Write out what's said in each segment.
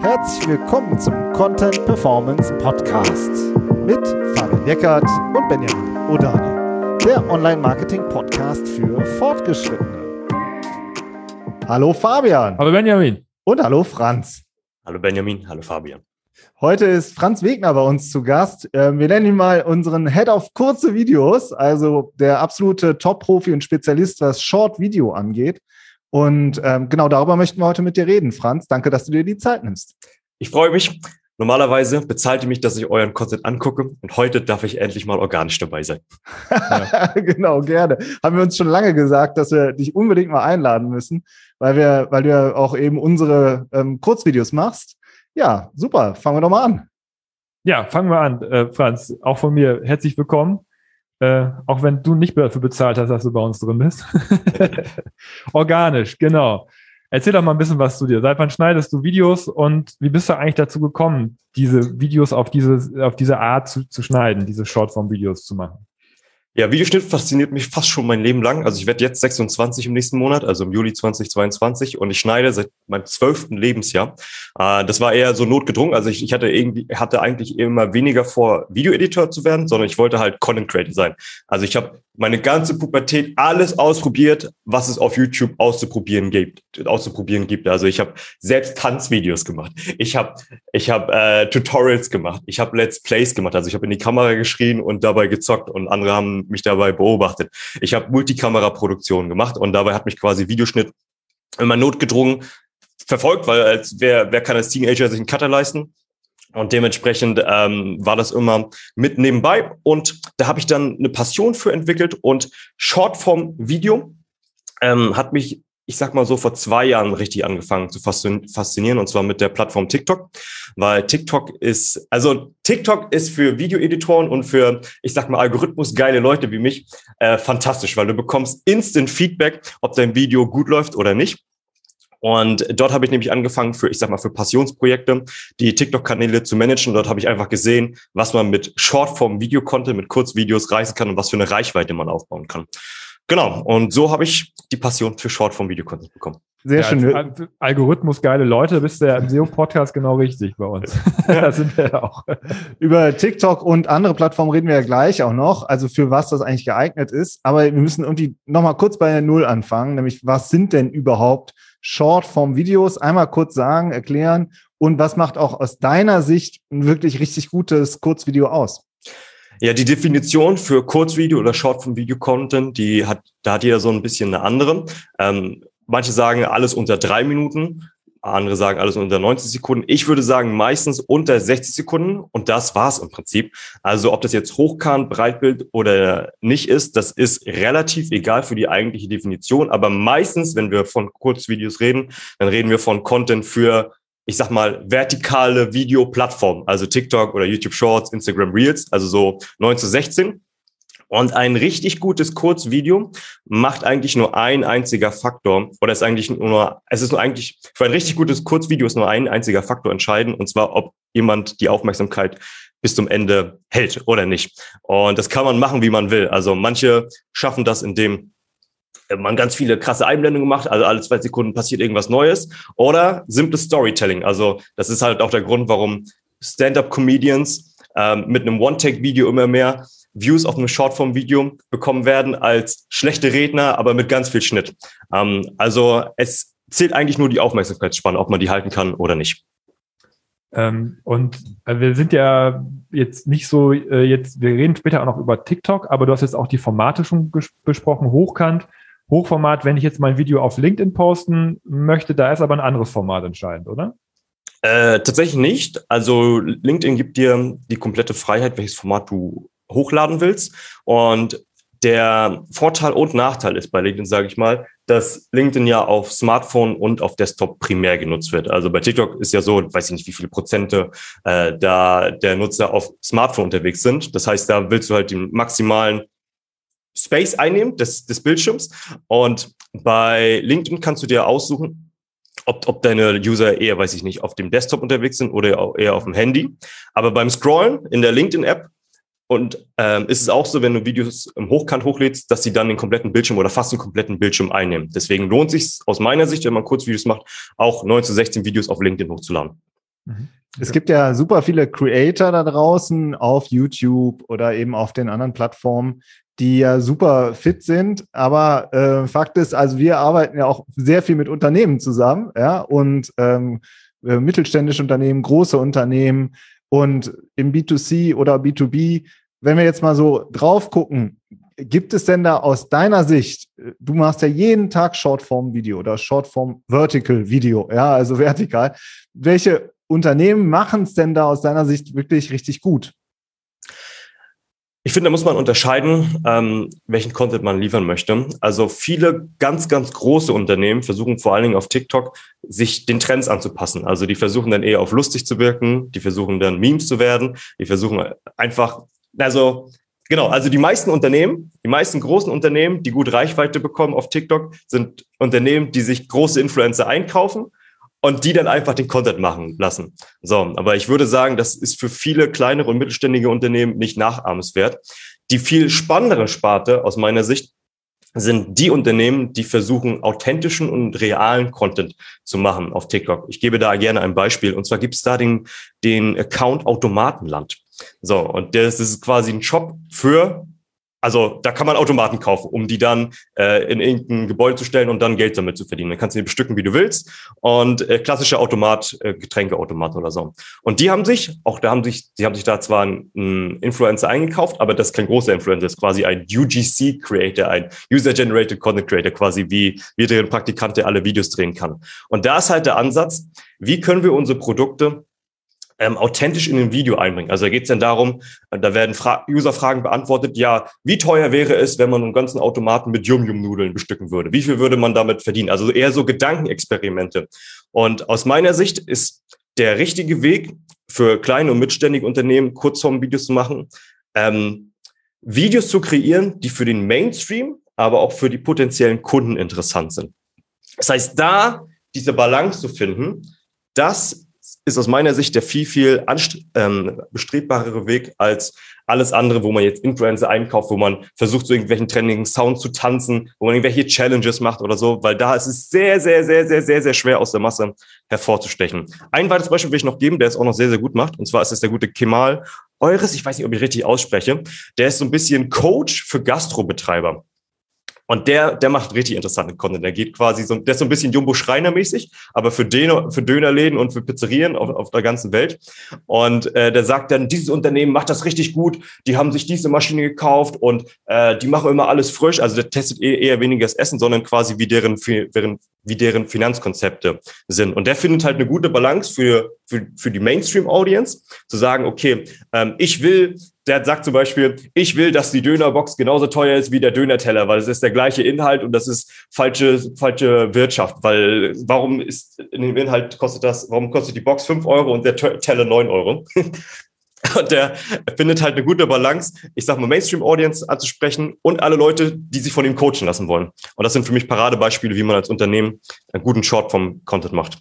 Herzlich willkommen zum Content Performance Podcast mit Fabian Eckert und Benjamin Odani, der Online-Marketing-Podcast für Fortgeschrittene. Hallo Fabian. Hallo Benjamin. Und hallo Franz. Hallo Benjamin, hallo Fabian. Heute ist Franz Wegner bei uns zu Gast. Ähm, wir nennen ihn mal unseren Head of kurze Videos, also der absolute Top-Profi und Spezialist, was Short-Video angeht. Und ähm, genau darüber möchten wir heute mit dir reden. Franz, danke, dass du dir die Zeit nimmst. Ich freue mich. Normalerweise bezahlt ihr mich, dass ich euren Content angucke und heute darf ich endlich mal organisch dabei sein. Ja. genau, gerne. Haben wir uns schon lange gesagt, dass wir dich unbedingt mal einladen müssen, weil wir, weil du ja auch eben unsere ähm, Kurzvideos machst. Ja, super. Fangen wir doch mal an. Ja, fangen wir an, äh, Franz. Auch von mir herzlich willkommen. Äh, auch wenn du nicht dafür bezahlt hast, dass du bei uns drin bist. Organisch, genau. Erzähl doch mal ein bisschen was zu dir. Seit wann schneidest du Videos und wie bist du eigentlich dazu gekommen, diese Videos auf diese, auf diese Art zu, zu schneiden, diese Shortform-Videos zu machen? Ja, Videoschnitt fasziniert mich fast schon mein Leben lang. Also ich werde jetzt 26 im nächsten Monat, also im Juli 2022 und ich schneide seit meinem zwölften Lebensjahr. Äh, das war eher so notgedrungen. Also ich, ich hatte irgendwie, hatte eigentlich immer weniger vor, Videoeditor zu werden, sondern ich wollte halt Content Creator sein. Also ich habe meine ganze Pubertät alles ausprobiert, was es auf YouTube auszuprobieren gibt. Auszuprobieren gibt. Also ich habe selbst Tanzvideos gemacht. Ich habe ich hab, äh, Tutorials gemacht. Ich habe Let's Plays gemacht. Also ich habe in die Kamera geschrien und dabei gezockt und andere haben mich dabei beobachtet. Ich habe Multikamera-Produktionen gemacht und dabei hat mich quasi Videoschnitt immer notgedrungen verfolgt, weil als wer, wer kann als Teenager sich einen Cutter leisten? Und dementsprechend ähm, war das immer mit nebenbei. Und da habe ich dann eine Passion für entwickelt. Und Shortform-Video ähm, hat mich, ich sag mal so, vor zwei Jahren richtig angefangen zu faszinieren. Und zwar mit der Plattform TikTok. Weil TikTok ist, also TikTok ist für Videoeditoren und für, ich sag mal, Algorithmus geile Leute wie mich äh, fantastisch, weil du bekommst Instant Feedback, ob dein Video gut läuft oder nicht. Und dort habe ich nämlich angefangen für, ich sag mal, für Passionsprojekte, die TikTok-Kanäle zu managen. Und dort habe ich einfach gesehen, was man mit Shortform-Video-Content, mit Kurzvideos reißen kann und was für eine Reichweite man aufbauen kann. Genau. Und so habe ich die Passion für Shortform-Video-Content bekommen. Sehr ja, schön. Als Algorithmus geile Leute, bist du ja im SEO-Podcast genau richtig bei uns. da sind wir auch. Über TikTok und andere Plattformen reden wir ja gleich auch noch, also für was das eigentlich geeignet ist. Aber wir müssen irgendwie nochmal kurz bei der Null anfangen, nämlich was sind denn überhaupt Shortform-Videos einmal kurz sagen, erklären und was macht auch aus deiner Sicht ein wirklich richtig gutes Kurzvideo aus? Ja, die Definition für Kurzvideo oder Shortform-Video-Content, die hat, da hat jeder so ein bisschen eine andere. Ähm, manche sagen alles unter drei Minuten, andere sagen alles unter 90 Sekunden. Ich würde sagen meistens unter 60 Sekunden und das war's im Prinzip. Also ob das jetzt Hochkant, Breitbild oder nicht ist, das ist relativ egal für die eigentliche Definition. Aber meistens, wenn wir von Kurzvideos reden, dann reden wir von Content für ich sag mal, vertikale Videoplattformen, also TikTok oder YouTube Shorts, Instagram Reels, also so 9 zu 16. Und ein richtig gutes Kurzvideo macht eigentlich nur ein einziger Faktor oder ist eigentlich nur, es ist nur eigentlich, für ein richtig gutes Kurzvideo ist nur ein einziger Faktor entscheidend und zwar, ob jemand die Aufmerksamkeit bis zum Ende hält oder nicht. Und das kann man machen, wie man will. Also manche schaffen das, indem man ganz viele krasse Einblendungen macht, also alle zwei Sekunden passiert irgendwas Neues oder simples Storytelling. Also das ist halt auch der Grund, warum Stand-up-Comedians ähm, mit einem One-Take-Video immer mehr Views auf einem Shortform-Video bekommen werden als schlechte Redner, aber mit ganz viel Schnitt. Ähm, also es zählt eigentlich nur die Aufmerksamkeitsspanne, ob man die halten kann oder nicht. Ähm, und äh, wir sind ja jetzt nicht so, äh, jetzt, wir reden später auch noch über TikTok, aber du hast jetzt auch die Formate schon besprochen, hochkant, Hochformat, wenn ich jetzt mein Video auf LinkedIn posten möchte, da ist aber ein anderes Format entscheidend, oder? Äh, tatsächlich nicht. Also LinkedIn gibt dir die komplette Freiheit, welches Format du hochladen willst. Und der Vorteil und Nachteil ist bei LinkedIn, sage ich mal, dass LinkedIn ja auf Smartphone und auf Desktop primär genutzt wird. Also bei TikTok ist ja so, weiß ich nicht, wie viele Prozente äh, da der Nutzer auf Smartphone unterwegs sind. Das heißt, da willst du halt den maximalen Space einnehmen des, des Bildschirms. Und bei LinkedIn kannst du dir aussuchen, ob, ob deine User eher, weiß ich nicht, auf dem Desktop unterwegs sind oder eher auf dem Handy. Aber beim Scrollen in der LinkedIn-App Und ähm, ist es auch so, wenn du Videos im Hochkant hochlädst, dass sie dann den kompletten Bildschirm oder fast den kompletten Bildschirm einnehmen. Deswegen lohnt sich aus meiner Sicht, wenn man Kurzvideos macht, auch 9 zu 16 Videos auf LinkedIn hochzuladen. Mhm. Es gibt ja super viele Creator da draußen auf YouTube oder eben auf den anderen Plattformen, die ja super fit sind. Aber äh, Fakt ist, also wir arbeiten ja auch sehr viel mit Unternehmen zusammen, ja, und ähm, äh, mittelständische Unternehmen, große Unternehmen und im B2C oder B2B wenn wir jetzt mal so drauf gucken, gibt es denn da aus deiner Sicht, du machst ja jeden Tag Shortform-Video oder Shortform-Vertical-Video, ja, also vertikal. Welche Unternehmen machen es denn da aus deiner Sicht wirklich richtig gut? Ich finde, da muss man unterscheiden, ähm, welchen Content man liefern möchte. Also viele ganz, ganz große Unternehmen versuchen vor allen Dingen auf TikTok, sich den Trends anzupassen. Also die versuchen dann eher auf lustig zu wirken, die versuchen dann Memes zu werden, die versuchen einfach also Genau, also die meisten Unternehmen, die meisten großen Unternehmen, die gut Reichweite bekommen auf TikTok, sind Unternehmen, die sich große Influencer einkaufen und die dann einfach den Content machen lassen. So, aber ich würde sagen, das ist für viele kleinere und mittelständige Unternehmen nicht nachahmenswert. Die viel spannendere Sparte aus meiner Sicht sind die Unternehmen, die versuchen, authentischen und realen Content zu machen auf TikTok. Ich gebe da gerne ein Beispiel. Und zwar gibt es da den, den Account Automatenland. So, und das ist quasi ein Shop für, also da kann man Automaten kaufen, um die dann äh, in irgendein Gebäude zu stellen und dann Geld damit zu verdienen. Dann kannst du die bestücken, wie du willst. Und äh, klassische Automat, äh, Getränkeautomaten oder so. Und die haben sich, auch da haben sich, die haben sich da zwar einen Influencer eingekauft, aber das ist kein großer Influencer, das ist quasi ein UGC-Creator, ein User-Generated Content Creator, quasi wie, wie der Praktikant, der alle Videos drehen kann. Und da ist halt der Ansatz, wie können wir unsere Produkte ähm, authentisch in ein Video einbringen. Also da geht es dann darum, äh, da werden Fra User-Fragen beantwortet, ja, wie teuer wäre es, wenn man einen ganzen Automaten mit Yum-Yum-Nudeln bestücken würde? Wie viel würde man damit verdienen? Also eher so Gedankenexperimente. Und aus meiner Sicht ist der richtige Weg für kleine und mittelständige Unternehmen, Kurzform-Videos zu machen, ähm, Videos zu kreieren, die für den Mainstream, aber auch für die potenziellen Kunden interessant sind. Das heißt, da diese Balance zu finden, das ist aus meiner Sicht der viel, viel ähm, bestrebbarere Weg als alles andere, wo man jetzt Influencer einkauft, wo man versucht, so irgendwelchen trendigen Sound zu tanzen, wo man irgendwelche Challenges macht oder so, weil da ist es sehr, sehr, sehr, sehr, sehr, sehr schwer aus der Masse hervorzustechen. Ein weiteres Beispiel will ich noch geben, der es auch noch sehr, sehr gut macht, und zwar ist es der gute Kemal Eures, ich weiß nicht, ob ich richtig ausspreche, der ist so ein bisschen Coach für Gastrobetreiber. Und der, der macht richtig interessanten Content. Der geht quasi so, der ist so ein bisschen Jumbo Schreiner mäßig, aber für Döner, für Dönerläden und für Pizzerien auf, auf der ganzen Welt. Und äh, der sagt dann, dieses Unternehmen macht das richtig gut. Die haben sich diese Maschine gekauft und äh, die machen immer alles frisch. Also der testet eher, eher weniger das Essen, sondern quasi wie deren, deren, wie deren Finanzkonzepte sind. Und der findet halt eine gute Balance für, für, für die Mainstream-Audience, zu sagen, okay, ähm, ich will der sagt zum Beispiel, ich will, dass die Dönerbox genauso teuer ist wie der Dönerteller, weil es ist der gleiche Inhalt und das ist falsche, falsche Wirtschaft, weil warum ist in dem Inhalt kostet das, warum kostet die Box fünf Euro und der Teller neun Euro? und der findet halt eine gute Balance, ich sag mal Mainstream-Audience anzusprechen und alle Leute, die sich von ihm coachen lassen wollen. Und das sind für mich Paradebeispiele, wie man als Unternehmen einen guten Short vom Content macht.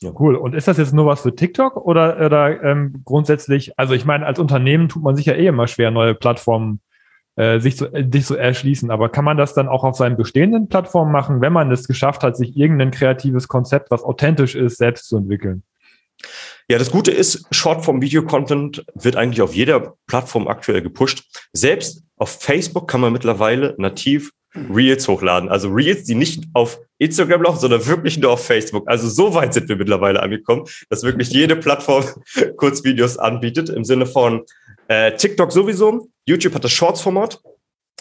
Ja. Cool. Und ist das jetzt nur was für TikTok oder, oder ähm, grundsätzlich, also ich meine, als Unternehmen tut man sich ja eh immer schwer, neue Plattformen äh, sich, zu, äh, sich zu erschließen. Aber kann man das dann auch auf seinen bestehenden Plattformen machen, wenn man es geschafft hat, sich irgendein kreatives Konzept, was authentisch ist, selbst zu entwickeln? Ja, das Gute ist, Shortform-Video-Content wird eigentlich auf jeder Plattform aktuell gepusht. Selbst auf Facebook kann man mittlerweile nativ Reels hochladen. Also Reels, die nicht auf Instagram laufen, sondern wirklich nur auf Facebook. Also so weit sind wir mittlerweile angekommen, dass wirklich jede Plattform Kurzvideos anbietet, im Sinne von äh, TikTok sowieso, YouTube hat das Shorts-Format,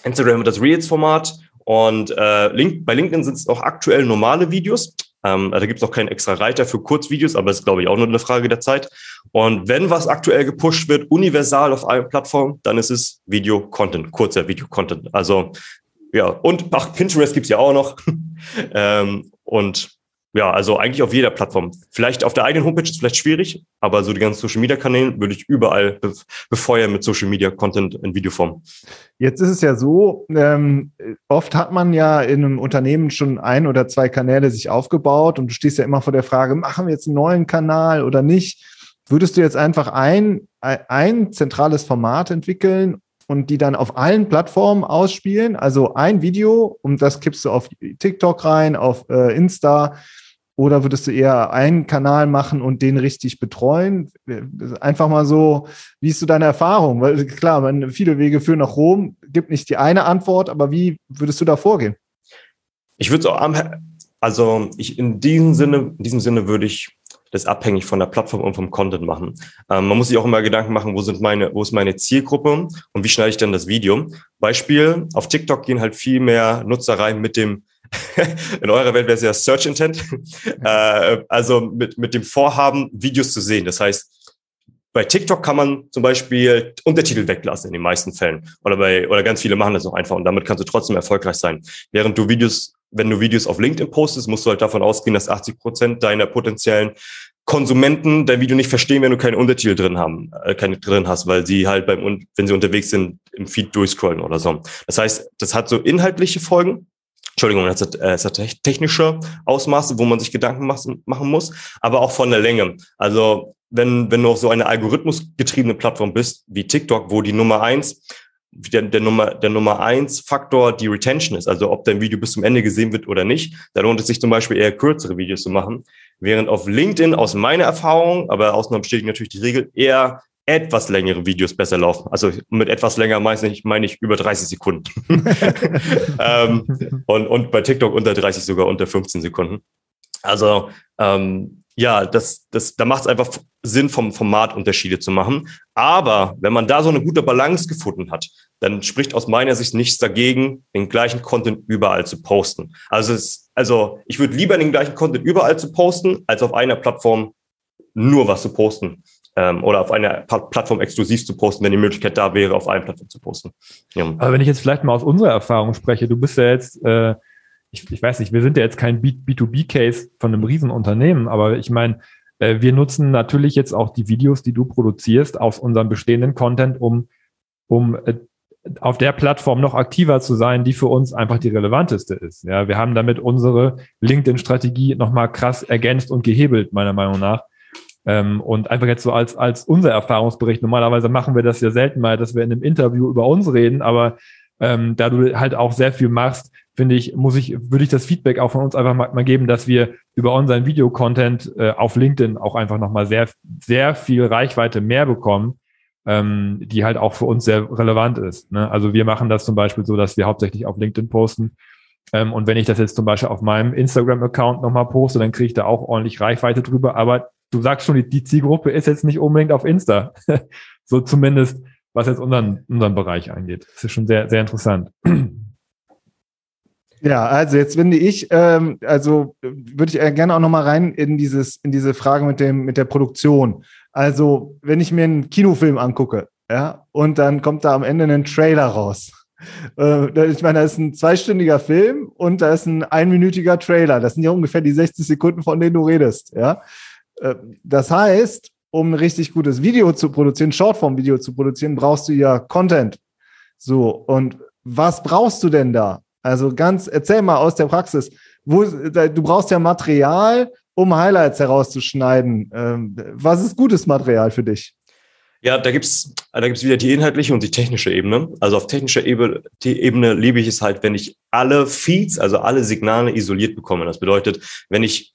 Instagram hat das Reels-Format und äh, Link, bei LinkedIn sind es auch aktuell normale Videos. Ähm, da gibt es auch keinen extra Reiter für Kurzvideos, aber das ist, glaube ich, auch nur eine Frage der Zeit. Und wenn was aktuell gepusht wird, universal auf allen Plattformen, dann ist es Video-Content, kurzer Video-Content. Also ja, und ach, Pinterest gibt's ja auch noch. ähm, und ja, also eigentlich auf jeder Plattform. Vielleicht auf der eigenen Homepage ist vielleicht schwierig, aber so die ganzen Social Media Kanäle würde ich überall befeuern mit Social Media Content in Videoform. Jetzt ist es ja so, ähm, oft hat man ja in einem Unternehmen schon ein oder zwei Kanäle sich aufgebaut und du stehst ja immer vor der Frage, machen wir jetzt einen neuen Kanal oder nicht? würdest du jetzt einfach ein, ein zentrales Format entwickeln und die dann auf allen Plattformen ausspielen? Also ein Video und das kippst du auf TikTok rein, auf äh, Insta. Oder würdest du eher einen Kanal machen und den richtig betreuen? Einfach mal so, wie ist so deine Erfahrung? Weil klar, viele Wege führen nach Rom, gibt nicht die eine Antwort, aber wie würdest du da vorgehen? Ich würde es auch, also ich in diesem Sinne, in diesem Sinne würde ich das abhängig von der Plattform und vom Content machen. Ähm, man muss sich auch immer Gedanken machen, wo sind meine, wo ist meine Zielgruppe und wie schneide ich denn das Video? Beispiel, auf TikTok gehen halt viel mehr Nutzer rein mit dem in eurer Welt wäre es ja Search Intent, äh, also mit, mit dem Vorhaben, Videos zu sehen. Das heißt, bei TikTok kann man zum Beispiel Untertitel weglassen in den meisten Fällen. Oder bei, oder ganz viele machen das auch einfach und damit kannst du trotzdem erfolgreich sein. Während du Videos, wenn du Videos auf LinkedIn postest, musst du halt davon ausgehen, dass 80 Prozent deiner potenziellen Konsumenten dein Video nicht verstehen, wenn du keine Untertitel drin haben, äh, keine drin hast, weil sie halt beim, wenn sie unterwegs sind, im Feed durchscrollen oder so. Das heißt, das hat so inhaltliche Folgen. Entschuldigung, es hat, äh, hat technische Ausmaße, wo man sich Gedanken machen muss, aber auch von der Länge. Also wenn, wenn du auf so eine algorithmusgetriebene Plattform bist, wie TikTok, wo die Nummer eins, der, der Nummer, der Nummer eins Faktor die Retention ist, also ob dein Video bis zum Ende gesehen wird oder nicht, da lohnt es sich zum Beispiel eher kürzere Videos zu machen. Während auf LinkedIn aus meiner Erfahrung, aber Ausnahmen bestätigen natürlich die Regel, eher etwas längere Videos besser laufen. Also mit etwas länger meistens meine ich über 30 Sekunden. ähm, und, und bei TikTok unter 30 sogar unter 15 Sekunden. Also ähm, ja, das, das, da macht es einfach Sinn, vom Format Unterschiede zu machen. Aber wenn man da so eine gute Balance gefunden hat, dann spricht aus meiner Sicht nichts dagegen, den gleichen Content überall zu posten. Also, es, also ich würde lieber den gleichen Content überall zu posten, als auf einer Plattform nur was zu posten. Ähm, oder auf einer Plattform exklusiv zu posten, wenn die Möglichkeit da wäre, auf einer Plattform zu posten. Ja. Aber wenn ich jetzt vielleicht mal aus unserer Erfahrung spreche, du bist ja jetzt äh, ich, ich weiß nicht, wir sind ja jetzt kein B2B-Case von einem Riesenunternehmen, aber ich meine, äh, wir nutzen natürlich jetzt auch die Videos, die du produzierst, aus unserem bestehenden Content, um, um äh, auf der Plattform noch aktiver zu sein, die für uns einfach die relevanteste ist. Ja, wir haben damit unsere LinkedIn-Strategie nochmal krass ergänzt und gehebelt, meiner Meinung nach. Ähm, und einfach jetzt so als, als unser Erfahrungsbericht. Normalerweise machen wir das ja selten mal, dass wir in einem Interview über uns reden, aber ähm, da du halt auch sehr viel machst, finde ich, muss ich, würde ich das Feedback auch von uns einfach mal, mal geben, dass wir über unseren Videocontent äh, auf LinkedIn auch einfach nochmal sehr, sehr viel Reichweite mehr bekommen, ähm, die halt auch für uns sehr relevant ist. Ne? Also wir machen das zum Beispiel so, dass wir hauptsächlich auf LinkedIn posten. Ähm, und wenn ich das jetzt zum Beispiel auf meinem Instagram-Account nochmal poste, dann kriege ich da auch ordentlich Reichweite drüber. Aber du sagst schon, die, die Zielgruppe ist jetzt nicht unbedingt auf Insta. so zumindest, was jetzt unseren, unseren Bereich angeht. Das ist schon sehr, sehr interessant. Ja, also jetzt finde ich, ähm, also würde ich gerne auch nochmal rein in dieses, in diese Frage mit dem, mit der Produktion. Also, wenn ich mir einen Kinofilm angucke, ja, und dann kommt da am Ende ein Trailer raus. Äh, ich meine, da ist ein zweistündiger Film und da ist ein einminütiger Trailer. Das sind ja ungefähr die 60 Sekunden, von denen du redest, ja. Äh, das heißt, um ein richtig gutes Video zu produzieren, Shortform-Video zu produzieren, brauchst du ja Content. So, und was brauchst du denn da? Also ganz, erzähl mal aus der Praxis. Wo, du brauchst ja Material, um Highlights herauszuschneiden. Ähm, was ist gutes Material für dich? Ja, da gibt's da gibt's wieder die inhaltliche und die technische Ebene. Also auf technischer Ebene, Ebene liebe ich es halt, wenn ich alle Feeds, also alle Signale isoliert bekomme. Das bedeutet, wenn ich,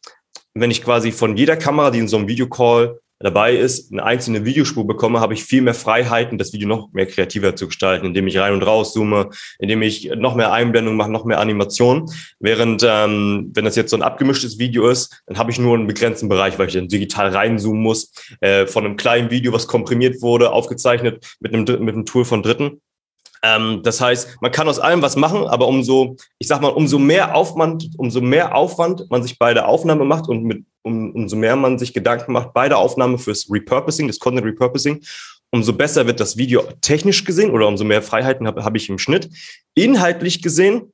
wenn ich quasi von jeder Kamera, die in so einem Videocall dabei ist, eine einzelne Videospur bekomme, habe ich viel mehr Freiheiten, das Video noch mehr kreativer zu gestalten, indem ich rein und raus zoome, indem ich noch mehr Einblendung mache, noch mehr Animation. Während, ähm, wenn das jetzt so ein abgemischtes Video ist, dann habe ich nur einen begrenzten Bereich, weil ich dann digital reinzoomen muss, äh, von einem kleinen Video, was komprimiert wurde, aufgezeichnet mit einem, mit einem Tool von Dritten. Ähm, das heißt, man kann aus allem was machen, aber umso, ich sag mal, umso mehr Aufwand, umso mehr Aufwand man sich bei der Aufnahme macht und mit, um, umso mehr man sich Gedanken macht bei der Aufnahme fürs Repurposing, das Content Repurposing, umso besser wird das Video technisch gesehen oder umso mehr Freiheiten habe hab ich im Schnitt. Inhaltlich gesehen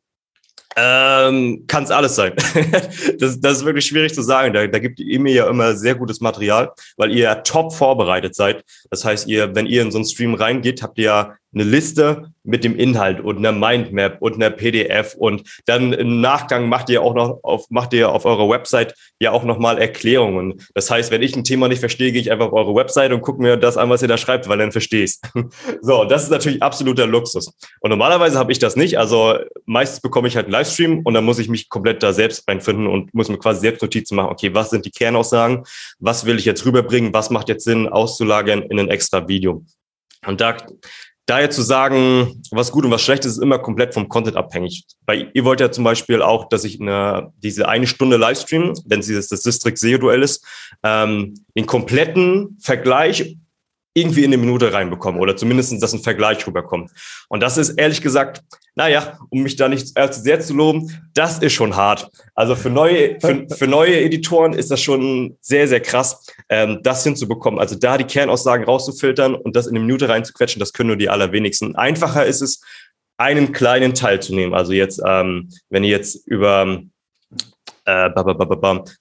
Ähm, Kann es alles sein. das, das ist wirklich schwierig zu sagen. Da, da gibt ihr mir ja immer sehr gutes Material, weil ihr ja top vorbereitet seid. Das heißt, ihr, wenn ihr in so einen Stream reingeht, habt ihr ja eine Liste mit dem Inhalt und einer Mindmap und einer PDF und dann im Nachgang macht ihr auch noch auf, macht ihr auf eurer Website ja auch nochmal Erklärungen. Das heißt, wenn ich ein Thema nicht verstehe, gehe ich einfach auf eure Website und gucke mir das an, was ihr da schreibt, weil dann verstehe ich So, das ist natürlich absoluter Luxus. Und normalerweise habe ich das nicht. Also meistens bekomme ich halt einen Livestream und dann muss ich mich komplett da selbst reinfinden und muss mir quasi selbst Notizen machen. Okay, was sind die Kernaussagen? Was will ich jetzt rüberbringen? Was macht jetzt Sinn auszulagern in ein extra Video? Und da daher zu sagen, was gut und was schlecht ist, ist immer komplett vom Content abhängig. Weil ihr wollt ja zum Beispiel auch, dass ich eine, diese eine Stunde Livestream, wenn es das District SEO-Duell ist, ähm, den kompletten Vergleich irgendwie in eine Minute reinbekommen oder zumindest, dass ein Vergleich rüberkommt. Und das ist ehrlich gesagt, naja, um mich da nicht allzu sehr zu loben, das ist schon hart. Also für neue, für, für neue Editoren ist das schon sehr, sehr krass, ähm, das hinzubekommen. Also da die Kernaussagen rauszufiltern und das in eine Minute reinzuquetschen, das können nur die allerwenigsten. Einfacher ist es, einen kleinen Teil zu nehmen. Also jetzt, ähm, wenn ihr jetzt über äh,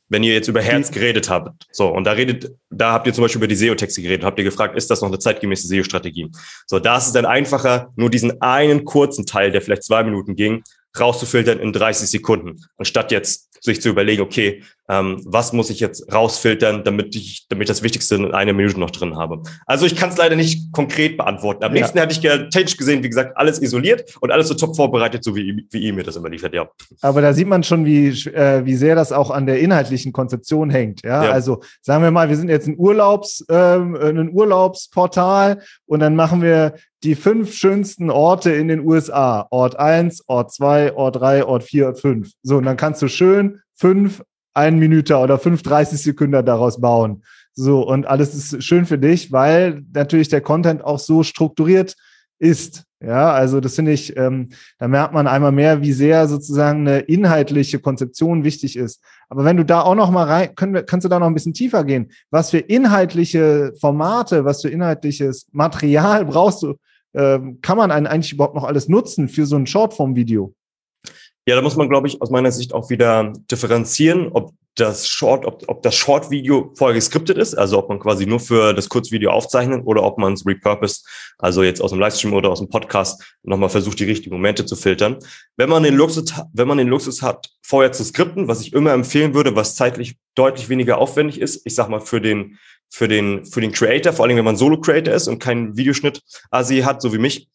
wenn ihr jetzt über Herz geredet habt, so, und da redet, da habt ihr zum Beispiel über die SEO-Texte geredet, habt ihr gefragt, ist das noch eine zeitgemäße SEO-Strategie? So, da ist es dann einfacher, nur diesen einen kurzen Teil, der vielleicht zwei Minuten ging, rauszufiltern in 30 Sekunden, anstatt jetzt sich zu überlegen, okay, ähm, was muss ich jetzt rausfiltern, damit ich, damit ich das Wichtigste in einer Minute noch drin habe. Also ich kann es leider nicht konkret beantworten. Am ja. nächsten hätte ich technisch gesehen, wie gesagt, alles isoliert und alles so top vorbereitet, so wie, wie ihr mir das immer liefert, ja. Aber da sieht man schon, wie, äh, wie sehr das auch an der inhaltlichen Konzeption hängt. Ja? ja. Also sagen wir mal, wir sind jetzt ein Urlaubs, ähm, ein Urlaubsportal und dann machen wir die fünf schönsten Orte in den USA. Ort eins, Ort zwei, Ort drei, Ort vier, Ort fünf. So, und dann kannst du schön fünf ein Minute oder fünf 30 Sekunden daraus bauen. So, und alles ist schön für dich, weil natürlich der Content auch so strukturiert ist. Ja, also das finde ich, ähm, da merkt man einmal mehr, wie sehr sozusagen eine inhaltliche Konzeption wichtig ist. Aber wenn du da auch noch mal rein, können, kannst du da noch ein bisschen tiefer gehen. Was für inhaltliche Formate, was für inhaltliches Material brauchst du, ähm, kann man einen eigentlich überhaupt noch alles nutzen für so ein Shortform-Video? Ja, da muss man, glaube ich, aus meiner Sicht auch wieder differenzieren, ob das Short, ob, ob das Short-Video vorher geskriptet ist, also ob man quasi nur für das Kurzvideo aufzeichnet oder ob man es repurposed, also jetzt aus dem Livestream oder aus dem Podcast nochmal versucht, die richtigen Momente zu filtern. Wenn man den Luxus, wenn man den Luxus hat, vorher zu skripten, was ich immer empfehlen würde, was zeitlich deutlich weniger aufwendig ist, ich sag mal für den, für den, für den Creator, vor allem wenn man Solo-Creator ist und keinen Videoschnitt asi hat, so wie mich,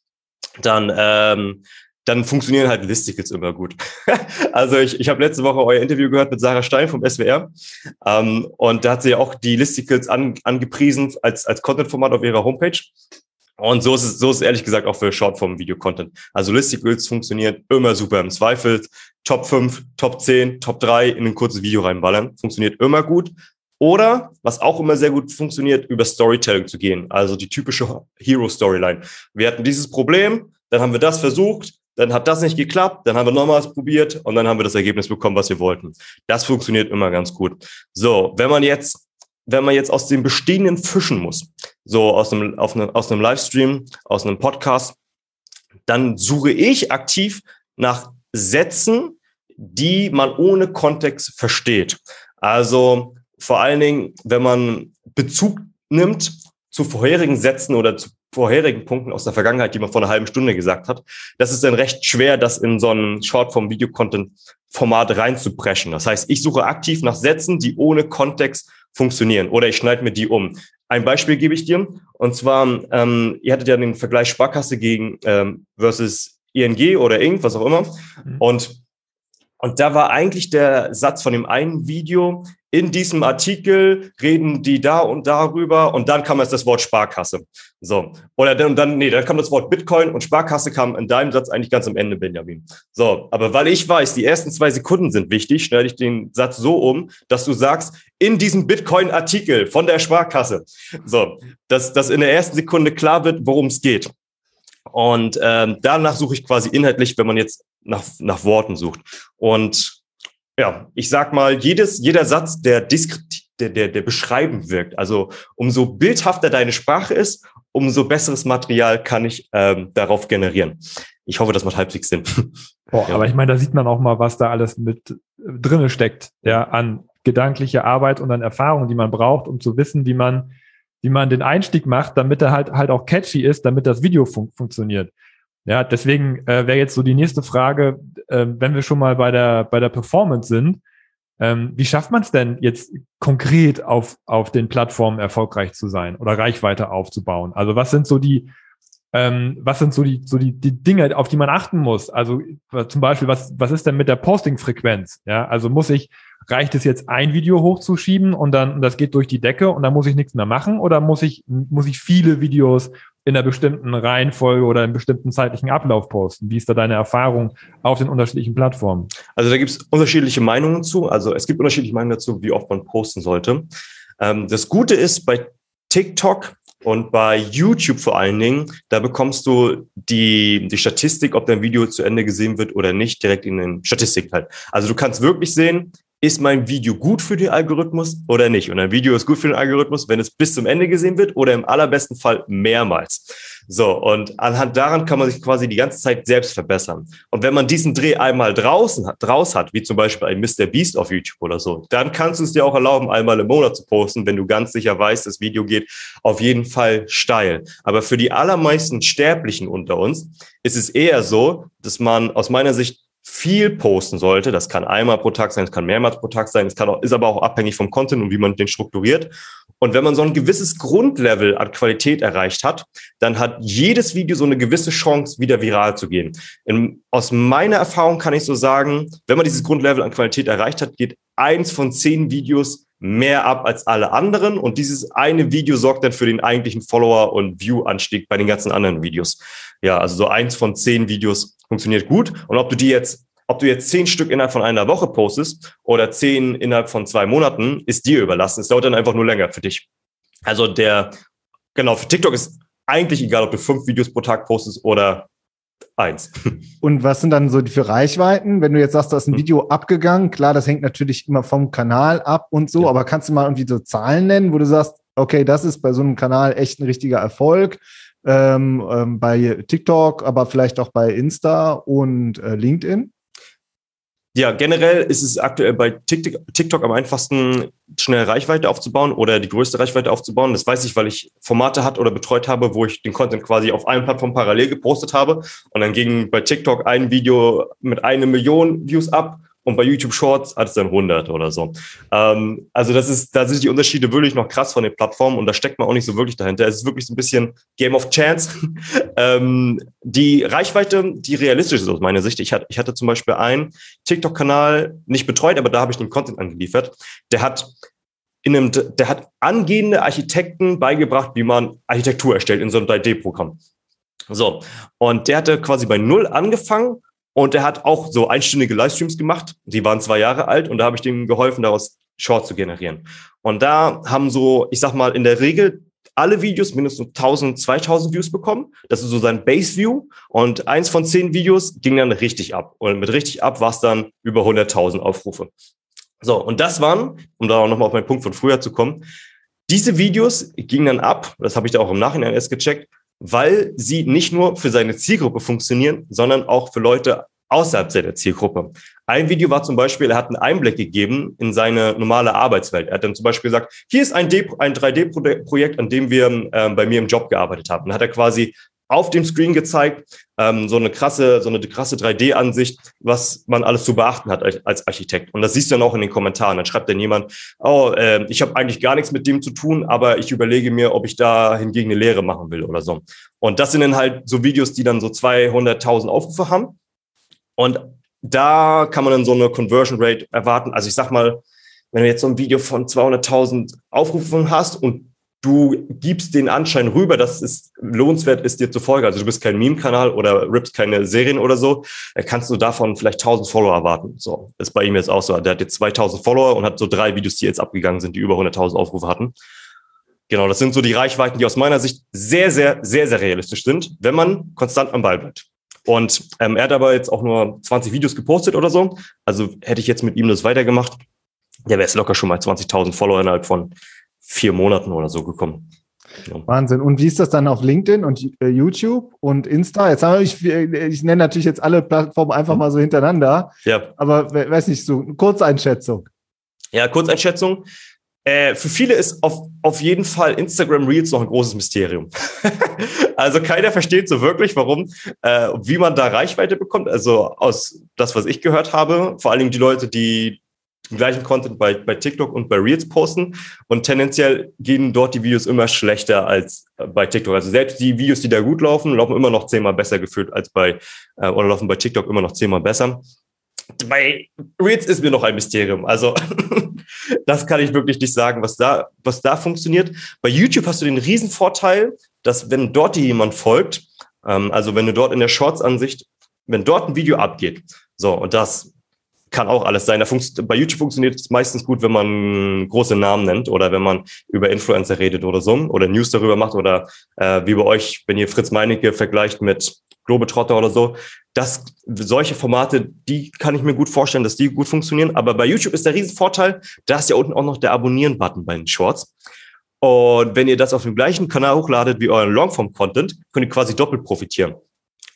dann ähm, dann funktionieren halt Listicles immer gut. also ich, ich habe letzte Woche euer Interview gehört mit Sarah Stein vom SWR ähm, und da hat sie ja auch die Listicles an, angepriesen als, als Content-Format auf ihrer Homepage. Und so ist es, so ist es ehrlich gesagt auch für Shortform-Video-Content. Also Listicles funktioniert immer super. Im Zweifel Top 5, Top 10, Top 3 in ein kurzes Video reinballern. Funktioniert immer gut. Oder, was auch immer sehr gut funktioniert, über Storytelling zu gehen. Also die typische Hero-Storyline. Wir hatten dieses Problem, dann haben wir das versucht, dann hat das nicht geklappt, dann haben wir nochmals probiert und dann haben wir das Ergebnis bekommen, was wir wollten. Das funktioniert immer ganz gut. So, wenn man jetzt, wenn man jetzt aus dem Bestehenden fischen muss, so aus einem, auf einem, aus einem Livestream, aus einem Podcast, dann suche ich aktiv nach Sätzen, die man ohne Kontext versteht. Also vor allen Dingen, wenn man Bezug nimmt zu vorherigen Sätzen oder zu vorherigen Punkten aus der Vergangenheit, die man vor einer halben Stunde gesagt hat, das ist dann recht schwer, das in so einen Shortform-Video-Content-Format reinzupreschen. Das heißt, ich suche aktiv nach Sätzen, die ohne Kontext funktionieren oder ich schneide mir die um. Ein Beispiel gebe ich dir und zwar, ähm, ihr hattet ja den Vergleich Sparkasse gegen ähm, versus ING oder Inc., was auch immer. Mhm. Und und da war eigentlich der Satz von dem einen Video, in diesem Artikel reden die da und darüber und dann kam jetzt das Wort Sparkasse. So. Oder dann, dann, nee, dann kam das Wort Bitcoin und Sparkasse kam in deinem Satz eigentlich ganz am Ende, Benjamin. So. Aber weil ich weiß, die ersten zwei Sekunden sind wichtig, schneide ich den Satz so um, dass du sagst, in diesem Bitcoin-Artikel von der Sparkasse. So. Dass, dass in der ersten Sekunde klar wird, worum es geht. Und ähm, danach suche ich quasi inhaltlich, wenn man jetzt nach, nach Worten sucht. Und ja, ich sag mal, jedes, jeder Satz, der deskriptiv, der, der, der beschreiben wirkt. Also umso bildhafter deine Sprache ist, umso besseres Material kann ich ähm, darauf generieren. Ich hoffe, das macht halbwegs Sinn. Boah, ja. Aber ich meine, da sieht man auch mal, was da alles mit drinne steckt, ja, an gedankliche Arbeit und an Erfahrungen, die man braucht, um zu wissen, wie man, wie man den Einstieg macht, damit er halt halt auch catchy ist, damit das Video fun funktioniert. Ja, deswegen äh, wäre jetzt so die nächste Frage, äh, wenn wir schon mal bei der bei der Performance sind, ähm, wie schafft man es denn jetzt konkret auf auf den Plattformen erfolgreich zu sein oder Reichweite aufzubauen? Also was sind so die ähm, was sind so die, so die, die Dinge, auf die man achten muss? Also zum Beispiel, was, was ist denn mit der Posting-Frequenz? Ja, also muss ich, reicht es jetzt ein Video hochzuschieben und dann, das geht durch die Decke und dann muss ich nichts mehr machen? Oder muss ich, muss ich viele Videos in einer bestimmten Reihenfolge oder im bestimmten zeitlichen Ablauf posten? Wie ist da deine Erfahrung auf den unterschiedlichen Plattformen? Also da gibt es unterschiedliche Meinungen zu. Also es gibt unterschiedliche Meinungen dazu, wie oft man posten sollte. Ähm, das Gute ist bei TikTok, und bei YouTube vor allen Dingen, da bekommst du die, die Statistik, ob dein Video zu Ende gesehen wird oder nicht, direkt in den Statistiken halt. Also du kannst wirklich sehen, ist mein Video gut für den Algorithmus oder nicht? Und ein Video ist gut für den Algorithmus, wenn es bis zum Ende gesehen wird oder im allerbesten Fall mehrmals. So, und anhand daran kann man sich quasi die ganze Zeit selbst verbessern. Und wenn man diesen Dreh einmal draußen hat, draus hat, wie zum Beispiel ein Mr. Beast auf YouTube oder so, dann kannst du es dir auch erlauben, einmal im Monat zu posten, wenn du ganz sicher weißt, das Video geht auf jeden Fall steil. Aber für die allermeisten Sterblichen unter uns ist es eher so, dass man aus meiner Sicht viel posten sollte. Das kann einmal pro Tag sein, es kann mehrmals pro Tag sein, es kann auch, ist aber auch abhängig vom Content und wie man den strukturiert. Und wenn man so ein gewisses Grundlevel an Qualität erreicht hat, dann hat jedes Video so eine gewisse Chance, wieder viral zu gehen. In, aus meiner Erfahrung kann ich so sagen, wenn man dieses Grundlevel an Qualität erreicht hat, geht eins von zehn Videos mehr ab als alle anderen. Und dieses eine Video sorgt dann für den eigentlichen Follower- und View-Anstieg bei den ganzen anderen Videos. Ja, also so eins von zehn Videos funktioniert gut. Und ob du die jetzt, ob du jetzt zehn Stück innerhalb von einer Woche postest oder zehn innerhalb von zwei Monaten, ist dir überlassen. Es dauert dann einfach nur länger für dich. Also der, genau, für TikTok ist eigentlich egal, ob du fünf Videos pro Tag postest oder eins. Und was sind dann so für Reichweiten? Wenn du jetzt sagst, da ist ein hm. Video abgegangen, klar, das hängt natürlich immer vom Kanal ab und so, ja. aber kannst du mal irgendwie so Zahlen nennen, wo du sagst, okay, das ist bei so einem Kanal echt ein richtiger Erfolg ähm, ähm, bei TikTok, aber vielleicht auch bei Insta und äh, LinkedIn? Ja, generell ist es aktuell bei TikTok, TikTok am einfachsten, schnell Reichweite aufzubauen oder die größte Reichweite aufzubauen. Das weiß ich, weil ich Formate hat oder betreut habe, wo ich den Content quasi auf allen Plattformen parallel gepostet habe. Und dann ging bei TikTok ein Video mit einer Million Views ab und bei YouTube Shorts hat es dann 100 oder so. Ähm, also das ist, da sind die Unterschiede wirklich noch krass von den Plattformen und da steckt man auch nicht so wirklich dahinter. Es ist wirklich so ein bisschen Game of Chance. ähm, die Reichweite, die realistisch ist aus meiner Sicht. Ich hatte, ich hatte zum Beispiel einen TikTok-Kanal nicht betreut, aber da habe ich den Content angeliefert. Der hat in einem, der hat angehende Architekten beigebracht, wie man Architektur erstellt in so einem 3D-Programm. So. Und der hatte quasi bei Null angefangen und er hat auch so einstündige Livestreams gemacht. Die waren zwei Jahre alt und da habe ich dem geholfen, daraus Short zu generieren. Und da haben so, ich sag mal, in der Regel alle Videos mindestens 1000, 2000 Views bekommen. Das ist so sein Base View. Und eins von zehn Videos ging dann richtig ab. Und mit richtig ab war es dann über 100.000 Aufrufe. So, und das waren, um da auch nochmal auf meinen Punkt von früher zu kommen, diese Videos gingen dann ab, das habe ich da auch im Nachhinein erst gecheckt, weil sie nicht nur für seine Zielgruppe funktionieren, sondern auch für Leute außerhalb seiner Zielgruppe. Ein Video war zum Beispiel, er hat einen Einblick gegeben in seine normale Arbeitswelt. Er hat dann zum Beispiel gesagt, hier ist ein, ein 3D-Projekt, an dem wir äh, bei mir im Job gearbeitet haben. Dann hat er quasi auf dem Screen gezeigt, ähm, so eine krasse, so eine krasse 3D-Ansicht, was man alles zu beachten hat als, Architekt. Und das siehst du dann auch in den Kommentaren. Dann schreibt dann jemand, oh, äh, ich habe eigentlich gar nichts mit dem zu tun, aber ich überlege mir, ob ich da hingegen eine Lehre machen will oder so. Und das sind dann halt so Videos, die dann so 200.000 Aufrufe haben. Und da kann man dann so eine Conversion Rate erwarten. Also ich sag mal, wenn du jetzt so ein Video von 200.000 Aufrufen hast und du gibst den Anschein rüber, dass es lohnenswert ist, dir zu folgen. Also du bist kein Meme-Kanal oder rippst keine Serien oder so, dann kannst du davon vielleicht 1000 Follower erwarten. So, ist bei ihm jetzt auch so. Der hat jetzt 2000 Follower und hat so drei Videos, die jetzt abgegangen sind, die über 100.000 Aufrufe hatten. Genau, das sind so die Reichweiten, die aus meiner Sicht sehr, sehr, sehr, sehr realistisch sind, wenn man konstant am Ball bleibt. Und ähm, er hat aber jetzt auch nur 20 Videos gepostet oder so. Also hätte ich jetzt mit ihm das weitergemacht, der wäre jetzt locker schon mal 20.000 Follower innerhalb von vier Monaten oder so gekommen. Ja. Wahnsinn. Und wie ist das dann auf LinkedIn und äh, YouTube und Insta? Jetzt haben wir, ich, ich nenne natürlich jetzt alle Plattformen einfach mhm. mal so hintereinander. Ja. Aber weiß nicht, so eine Kurzeinschätzung. Ja, Kurzeinschätzung. Äh, für viele ist auf, auf jeden Fall Instagram Reels noch ein großes Mysterium. also keiner versteht so wirklich, warum, äh, wie man da Reichweite bekommt. Also aus das, was ich gehört habe, vor allen Dingen die Leute, die den gleichen Content bei, bei TikTok und bei Reels posten. Und tendenziell gehen dort die Videos immer schlechter als äh, bei TikTok. Also selbst die Videos, die da gut laufen, laufen immer noch zehnmal besser gefühlt als bei, äh, oder laufen bei TikTok immer noch zehnmal besser. Bei Reels ist mir noch ein Mysterium. Also das kann ich wirklich nicht sagen, was da, was da funktioniert. Bei YouTube hast du den riesen Vorteil, dass wenn dort dir jemand folgt, ähm, also wenn du dort in der Shorts-Ansicht, wenn dort ein Video abgeht, so, und das kann auch alles sein. bei YouTube funktioniert es meistens gut, wenn man große Namen nennt oder wenn man über Influencer redet oder so oder News darüber macht oder äh, wie bei euch, wenn ihr Fritz Meinecke vergleicht mit Globetrotter oder so. Das, solche Formate, die kann ich mir gut vorstellen, dass die gut funktionieren. Aber bei YouTube ist der Riesenvorteil, da ist ja unten auch noch der Abonnieren-Button bei den Shorts. Und wenn ihr das auf dem gleichen Kanal hochladet wie euren Longform-Content, könnt ihr quasi doppelt profitieren.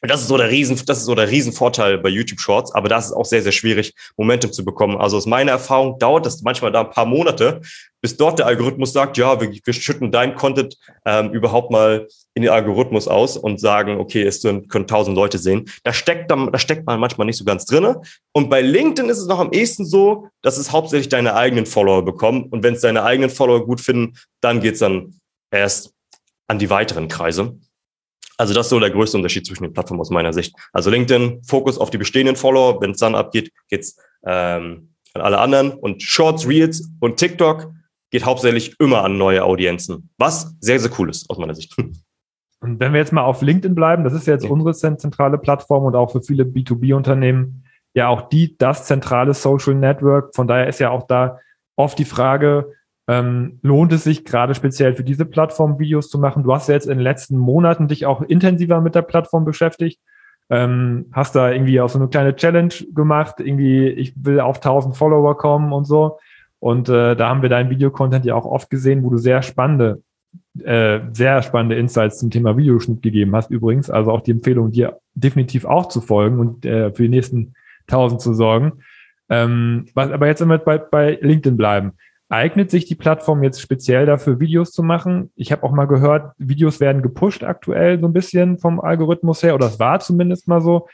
Und das ist so der Riesen, das ist so der Riesenvorteil bei YouTube Shorts, aber das ist auch sehr, sehr schwierig, Momentum zu bekommen. Also aus meiner Erfahrung dauert das manchmal da ein paar Monate, bis dort der Algorithmus sagt, ja, wir, wir schütten dein Content ähm, überhaupt mal in den Algorithmus aus und sagen, okay, es können tausend Leute sehen. Da steckt, dann, da steckt man manchmal nicht so ganz drinne. Und bei LinkedIn ist es noch am ehesten so, dass es hauptsächlich deine eigenen Follower bekommen. Und wenn es deine eigenen Follower gut finden, dann geht's dann erst an die weiteren Kreise. Also das ist so der größte Unterschied zwischen den Plattformen aus meiner Sicht. Also LinkedIn, Fokus auf die bestehenden Follower. Wenn es dann abgeht, geht's ähm, an alle anderen. Und Shorts, Reels und TikTok geht hauptsächlich immer an neue Audienzen. Was sehr, sehr cool ist aus meiner Sicht. Und wenn wir jetzt mal auf LinkedIn bleiben, das ist jetzt ja. unsere zentrale Plattform und auch für viele B2B-Unternehmen ja auch die, das zentrale Social Network. Von daher ist ja auch da oft die Frage, ähm, lohnt es sich gerade speziell für diese Plattform Videos zu machen? Du hast ja jetzt in den letzten Monaten dich auch intensiver mit der Plattform beschäftigt. Ähm, hast da irgendwie auch so eine kleine Challenge gemacht, irgendwie, ich will auf 1000 Follower kommen und so. Und äh, da haben wir deinen Videocontent ja auch oft gesehen, wo du sehr spannende, äh, sehr spannende Insights zum Thema Videoschnitt gegeben hast übrigens. Also auch die Empfehlung, dir definitiv auch zu folgen und äh, für die nächsten 1000 zu sorgen. Ähm, was, aber jetzt immer bei, bei LinkedIn bleiben. Eignet sich die Plattform jetzt speziell dafür, Videos zu machen? Ich habe auch mal gehört, Videos werden gepusht aktuell so ein bisschen vom Algorithmus her, oder es war zumindest mal so.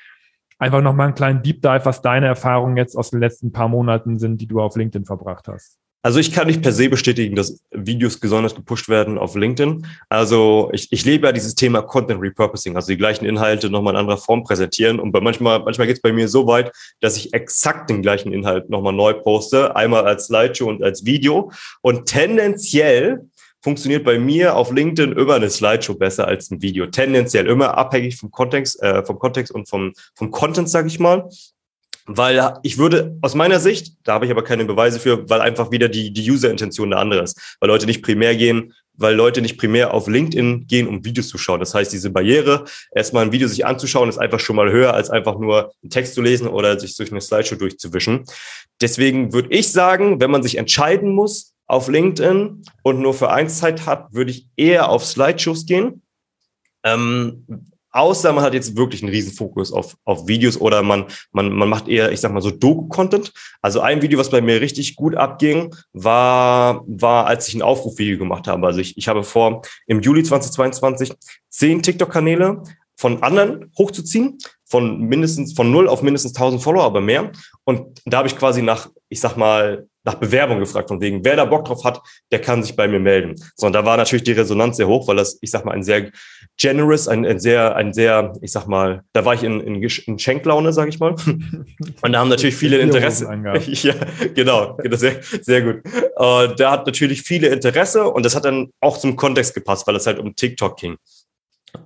Einfach nochmal einen kleinen Deep Dive, was deine Erfahrungen jetzt aus den letzten paar Monaten sind, die du auf LinkedIn verbracht hast. Also ich kann nicht per se bestätigen, dass Videos besonders gepusht werden auf LinkedIn. Also ich, ich lebe ja dieses Thema Content Repurposing, also die gleichen Inhalte nochmal in anderer Form präsentieren. Und bei manchmal, manchmal geht es bei mir so weit, dass ich exakt den gleichen Inhalt nochmal neu poste, einmal als Slideshow und als Video. Und tendenziell funktioniert bei mir auf LinkedIn immer eine Slideshow besser als ein Video. Tendenziell immer abhängig vom Kontext, äh, vom Kontext und vom, vom Content, sage ich mal. Weil ich würde aus meiner Sicht, da habe ich aber keine Beweise für, weil einfach wieder die, die User-Intention eine andere ist. Weil Leute nicht primär gehen, weil Leute nicht primär auf LinkedIn gehen, um Videos zu schauen. Das heißt, diese Barriere, erstmal ein Video sich anzuschauen, ist einfach schon mal höher, als einfach nur einen Text zu lesen oder sich durch eine Slideshow durchzuwischen. Deswegen würde ich sagen, wenn man sich entscheiden muss auf LinkedIn und nur für eins Zeit hat, würde ich eher auf Slideshows gehen. Ähm, Außer man hat jetzt wirklich einen riesen Fokus auf, auf Videos oder man, man, man macht eher, ich sag mal so Doku-Content. Also ein Video, was bei mir richtig gut abging, war, war, als ich ein Aufrufvideo gemacht habe. Also ich, ich habe vor, im Juli 2022 zehn TikTok-Kanäle von anderen hochzuziehen, von mindestens, von null auf mindestens 1000 Follower, aber mehr. Und da habe ich quasi nach, ich sag mal, nach Bewerbung gefragt, von wegen, wer da Bock drauf hat, der kann sich bei mir melden. So, und da war natürlich die Resonanz sehr hoch, weil das, ich sag mal, ein sehr generous, ein, ein sehr, ein sehr, ich sag mal, da war ich in, in, in Schenklaune, sag ich mal. Und da haben natürlich viele Interesse. ja, genau, sehr, sehr gut. Und da hat natürlich viele Interesse und das hat dann auch zum Kontext gepasst, weil es halt um TikTok ging.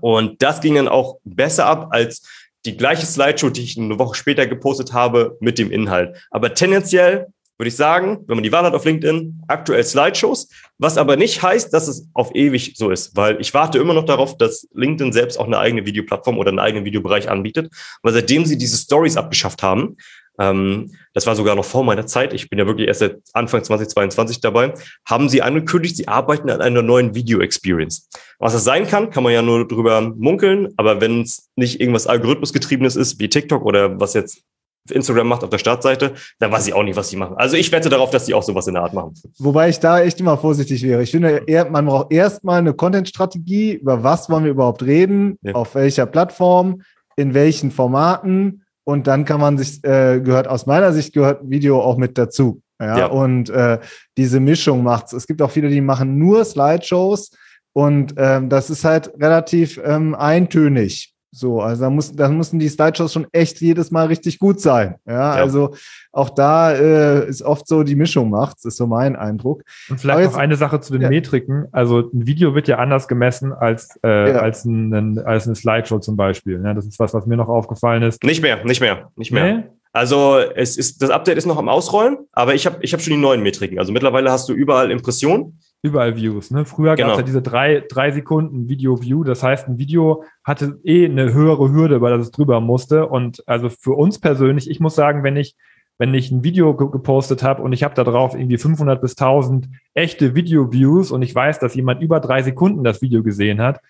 Und das ging dann auch besser ab als die gleiche Slideshow, die ich eine Woche später gepostet habe, mit dem Inhalt. Aber tendenziell würde ich sagen, wenn man die Wahl hat auf LinkedIn, aktuell Slideshows, was aber nicht heißt, dass es auf ewig so ist, weil ich warte immer noch darauf, dass LinkedIn selbst auch eine eigene Videoplattform oder einen eigenen Videobereich anbietet, weil seitdem sie diese Stories abgeschafft haben, ähm, das war sogar noch vor meiner Zeit, ich bin ja wirklich erst seit Anfang 2022 dabei, haben sie angekündigt, sie arbeiten an einer neuen Video-Experience. Was das sein kann, kann man ja nur drüber munkeln, aber wenn es nicht irgendwas Algorithmusgetriebenes ist, wie TikTok oder was jetzt Instagram macht auf der Startseite, dann weiß ich auch nicht, was sie machen. Also ich wette darauf, dass die auch sowas in der Art machen. Wobei ich da echt immer vorsichtig wäre. Ich finde, man braucht erstmal eine Content-Strategie, über was wollen wir überhaupt reden, ja. auf welcher Plattform, in welchen Formaten und dann kann man sich, äh, gehört aus meiner Sicht, gehört Video auch mit dazu. Ja, ja. und äh, diese Mischung macht's. Es gibt auch viele, die machen nur Slideshows und ähm, das ist halt relativ ähm, eintönig. So, also da, muss, da müssen die Slideshows schon echt jedes Mal richtig gut sein. Ja, ja. also auch da äh, ist oft so die Mischung macht's, ist so mein Eindruck. Und vielleicht jetzt, noch eine Sache zu den ja. Metriken. Also ein Video wird ja anders gemessen als, äh, ja. als, ein, als eine Slideshow zum Beispiel. Ja, das ist was, was mir noch aufgefallen ist. Nicht mehr, nicht mehr, nicht mehr. Nee? Also es ist, das Update ist noch am Ausrollen, aber ich habe ich hab schon die neuen Metriken. Also mittlerweile hast du überall Impressionen. Überall Views. Ne? Früher genau. gab es ja diese drei, drei Sekunden Video-View. Das heißt, ein Video hatte eh eine höhere Hürde, weil das es drüber musste. Und also für uns persönlich, ich muss sagen, wenn ich, wenn ich ein Video ge gepostet habe und ich habe da drauf irgendwie 500 bis 1000 echte Video-Views und ich weiß, dass jemand über drei Sekunden das Video gesehen hat,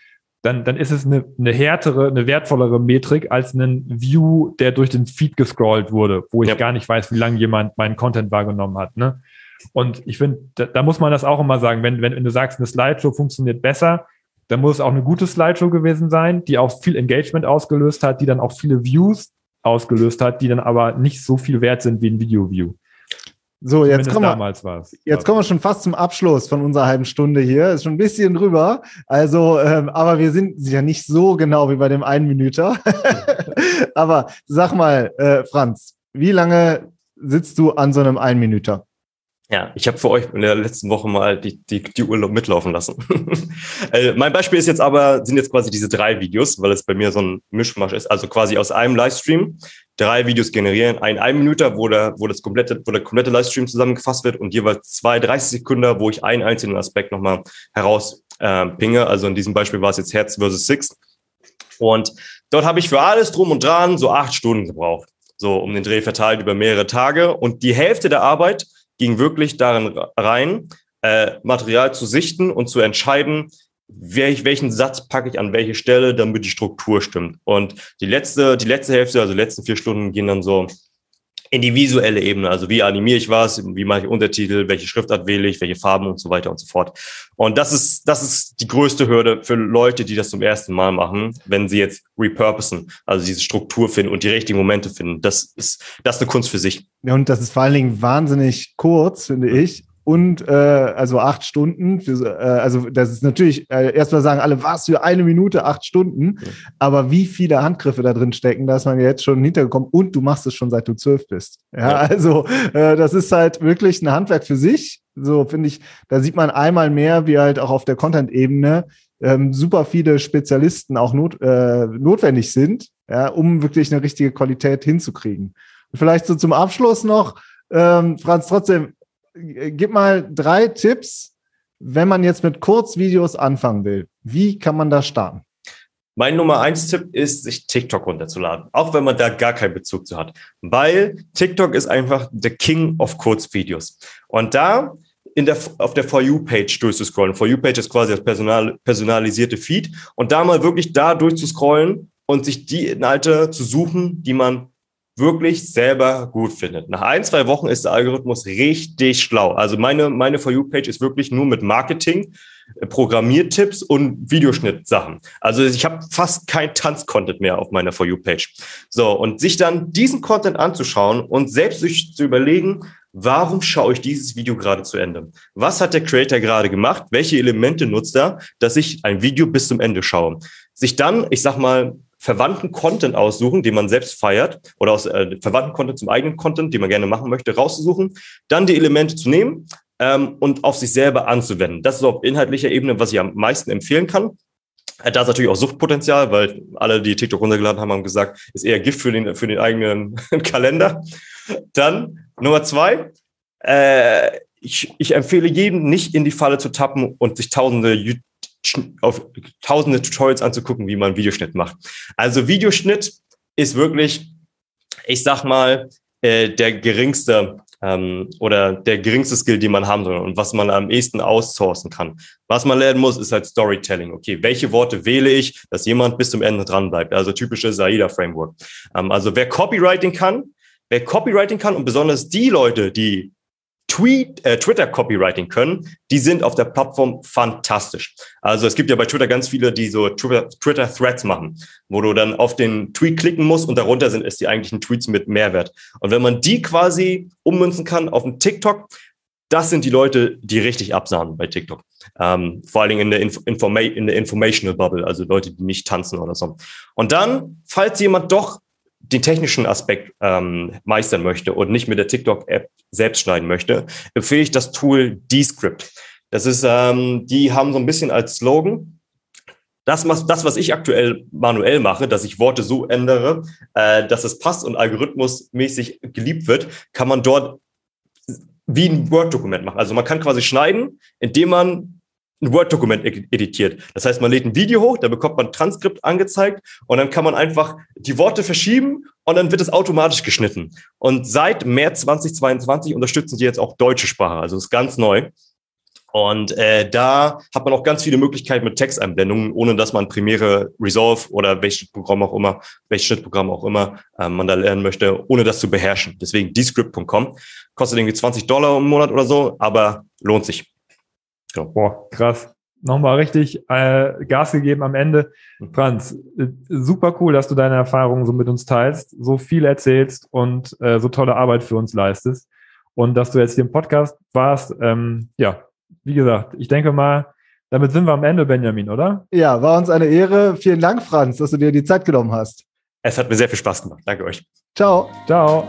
dann, dann ist es eine, eine härtere, eine wertvollere Metrik als ein View, der durch den Feed gescrollt wurde, wo ich ja. gar nicht weiß, wie lange jemand meinen Content wahrgenommen hat. Ne? Und ich finde, da, da, muss man das auch immer sagen, wenn, wenn, wenn du sagst, eine Slideshow funktioniert besser, dann muss es auch eine gute Slideshow gewesen sein, die auch viel Engagement ausgelöst hat, die dann auch viele Views ausgelöst hat, die dann aber nicht so viel wert sind wie ein Video-View. So, jetzt kommen, wir, jetzt kommen wir schon fast zum Abschluss von unserer halben Stunde hier. Ist schon ein bisschen drüber. Also, ähm, aber wir sind ja nicht so genau wie bei dem einen Minüter. aber sag mal, äh, Franz, wie lange sitzt du an so einem Einminüter? Ja, ich habe für euch in der letzten Woche mal die, die, die Uhr mitlaufen lassen. äh, mein Beispiel ist jetzt aber, sind jetzt quasi diese drei Videos, weil es bei mir so ein Mischmasch ist. Also quasi aus einem Livestream drei Videos generieren, ein ein Minute, wo der, wo das komplette, wo der komplette Livestream zusammengefasst wird und jeweils zwei 30 Sekunden, wo ich einen einzelnen Aspekt nochmal heraus äh, pinge. Also in diesem Beispiel war es jetzt Herz versus Six. Und dort habe ich für alles drum und dran so acht Stunden gebraucht. So um den Dreh verteilt über mehrere Tage. Und die Hälfte der Arbeit ging wirklich darin rein, äh, Material zu sichten und zu entscheiden, welch, welchen Satz packe ich an welche Stelle, damit die Struktur stimmt. Und die letzte, die letzte Hälfte, also die letzten vier Stunden, gehen dann so in die visuelle Ebene. Also wie animiere ich was, wie mache ich Untertitel, welche Schriftart wähle ich, welche Farben und so weiter und so fort. Und das ist, das ist die größte Hürde für Leute, die das zum ersten Mal machen, wenn sie jetzt repurposen, also diese Struktur finden und die richtigen Momente finden. Das ist, das ist eine Kunst für sich. Ja, und das ist vor allen Dingen wahnsinnig kurz, finde ich und äh, also acht Stunden. Für, äh, also das ist natürlich, äh, erstmal sagen alle, was für eine Minute, acht Stunden. Ja. Aber wie viele Handgriffe da drin stecken, da ist man jetzt schon hintergekommen und du machst es schon seit du zwölf bist. Ja, ja. also äh, das ist halt wirklich ein Handwerk für sich. So finde ich, da sieht man einmal mehr, wie halt auch auf der Content-Ebene ähm, super viele Spezialisten auch not, äh, notwendig sind, ja, um wirklich eine richtige Qualität hinzukriegen. Und vielleicht so zum Abschluss noch, ähm, Franz, trotzdem, gib mal drei Tipps, wenn man jetzt mit Kurzvideos anfangen will. Wie kann man da starten? Mein Nummer eins Tipp ist, sich TikTok runterzuladen, auch wenn man da gar keinen Bezug zu hat, weil TikTok ist einfach the King of Kurzvideos. Und da in der, auf der For You-Page durchzuscrollen. For You-Page ist quasi das personal, personalisierte Feed. Und da mal wirklich da durchzuscrollen und sich die Inhalte zu suchen, die man wirklich selber gut findet. Nach ein, zwei Wochen ist der Algorithmus richtig schlau. Also meine, meine For You-Page ist wirklich nur mit Marketing, äh, Programmiertipps und Videoschnitt-Sachen. Also ich habe fast kein Tanz-Content mehr auf meiner For You-Page. So, und sich dann diesen Content anzuschauen und selbst sich zu überlegen, warum schaue ich dieses Video gerade zu Ende? Was hat der Creator gerade gemacht? Welche Elemente nutzt er, dass ich ein Video bis zum Ende schaue? Sich dann, ich sag mal, verwandten Content aussuchen, den man selbst feiert, oder aus äh, verwandten Content zum eigenen Content, den man gerne machen möchte, rauszusuchen, dann die Elemente zu nehmen ähm, und auf sich selber anzuwenden. Das ist auf inhaltlicher Ebene, was ich am meisten empfehlen kann. Äh, da ist natürlich auch Suchtpotenzial, weil alle, die TikTok runtergeladen haben, haben gesagt, ist eher Gift für den, für den eigenen Kalender. Dann Nummer zwei, äh, ich, ich empfehle jedem, nicht in die Falle zu tappen und sich tausende auf tausende Tutorials anzugucken, wie man Videoschnitt macht. Also Videoschnitt ist wirklich, ich sag mal, äh, der geringste ähm, oder der geringste Skill, den man haben soll und was man am ehesten outsourcen kann. Was man lernen muss, ist halt Storytelling. Okay, welche Worte wähle ich, dass jemand bis zum Ende dran? Also typische SAIDA-Framework. Ähm, also wer Copywriting kann, wer Copywriting kann und besonders die Leute, die Tweet, äh, Twitter Copywriting können, die sind auf der Plattform fantastisch. Also es gibt ja bei Twitter ganz viele, die so Twitter, Twitter Threads machen, wo du dann auf den Tweet klicken musst und darunter sind es die eigentlichen Tweets mit Mehrwert. Und wenn man die quasi ummünzen kann auf einen TikTok, das sind die Leute, die richtig absahen bei TikTok. Ähm, vor allen Dingen in der, Inf Informa in der Informational Bubble, also Leute, die nicht tanzen oder so. Und dann, falls jemand doch den technischen Aspekt ähm, meistern möchte und nicht mit der TikTok-App selbst schneiden möchte, empfehle ich das Tool Descript. Das ist, ähm, die haben so ein bisschen als Slogan, das, das, was ich aktuell manuell mache, dass ich Worte so ändere, äh, dass es passt und algorithmusmäßig geliebt wird, kann man dort wie ein Word-Dokument machen. Also man kann quasi schneiden, indem man ein Word-Dokument editiert. Das heißt, man lädt ein Video hoch, da bekommt man ein Transkript angezeigt und dann kann man einfach die Worte verschieben und dann wird es automatisch geschnitten. Und seit März 2022 unterstützen sie jetzt auch deutsche Sprache, also ist ganz neu. Und äh, da hat man auch ganz viele Möglichkeiten mit Texteinblendungen, ohne dass man Premiere Resolve oder welches Programm auch immer, welches Schnittprogramm auch immer äh, man da lernen möchte, ohne das zu beherrschen. Deswegen descript.com kostet irgendwie 20 Dollar im Monat oder so, aber lohnt sich. Genau. Boah, krass. Nochmal richtig äh, Gas gegeben am Ende. Mhm. Franz, äh, super cool, dass du deine Erfahrungen so mit uns teilst, so viel erzählst und äh, so tolle Arbeit für uns leistest. Und dass du jetzt hier im Podcast warst, ähm, ja, wie gesagt, ich denke mal, damit sind wir am Ende, Benjamin, oder? Ja, war uns eine Ehre. Vielen Dank, Franz, dass du dir die Zeit genommen hast. Es hat mir sehr viel Spaß gemacht. Danke euch. Ciao. Ciao.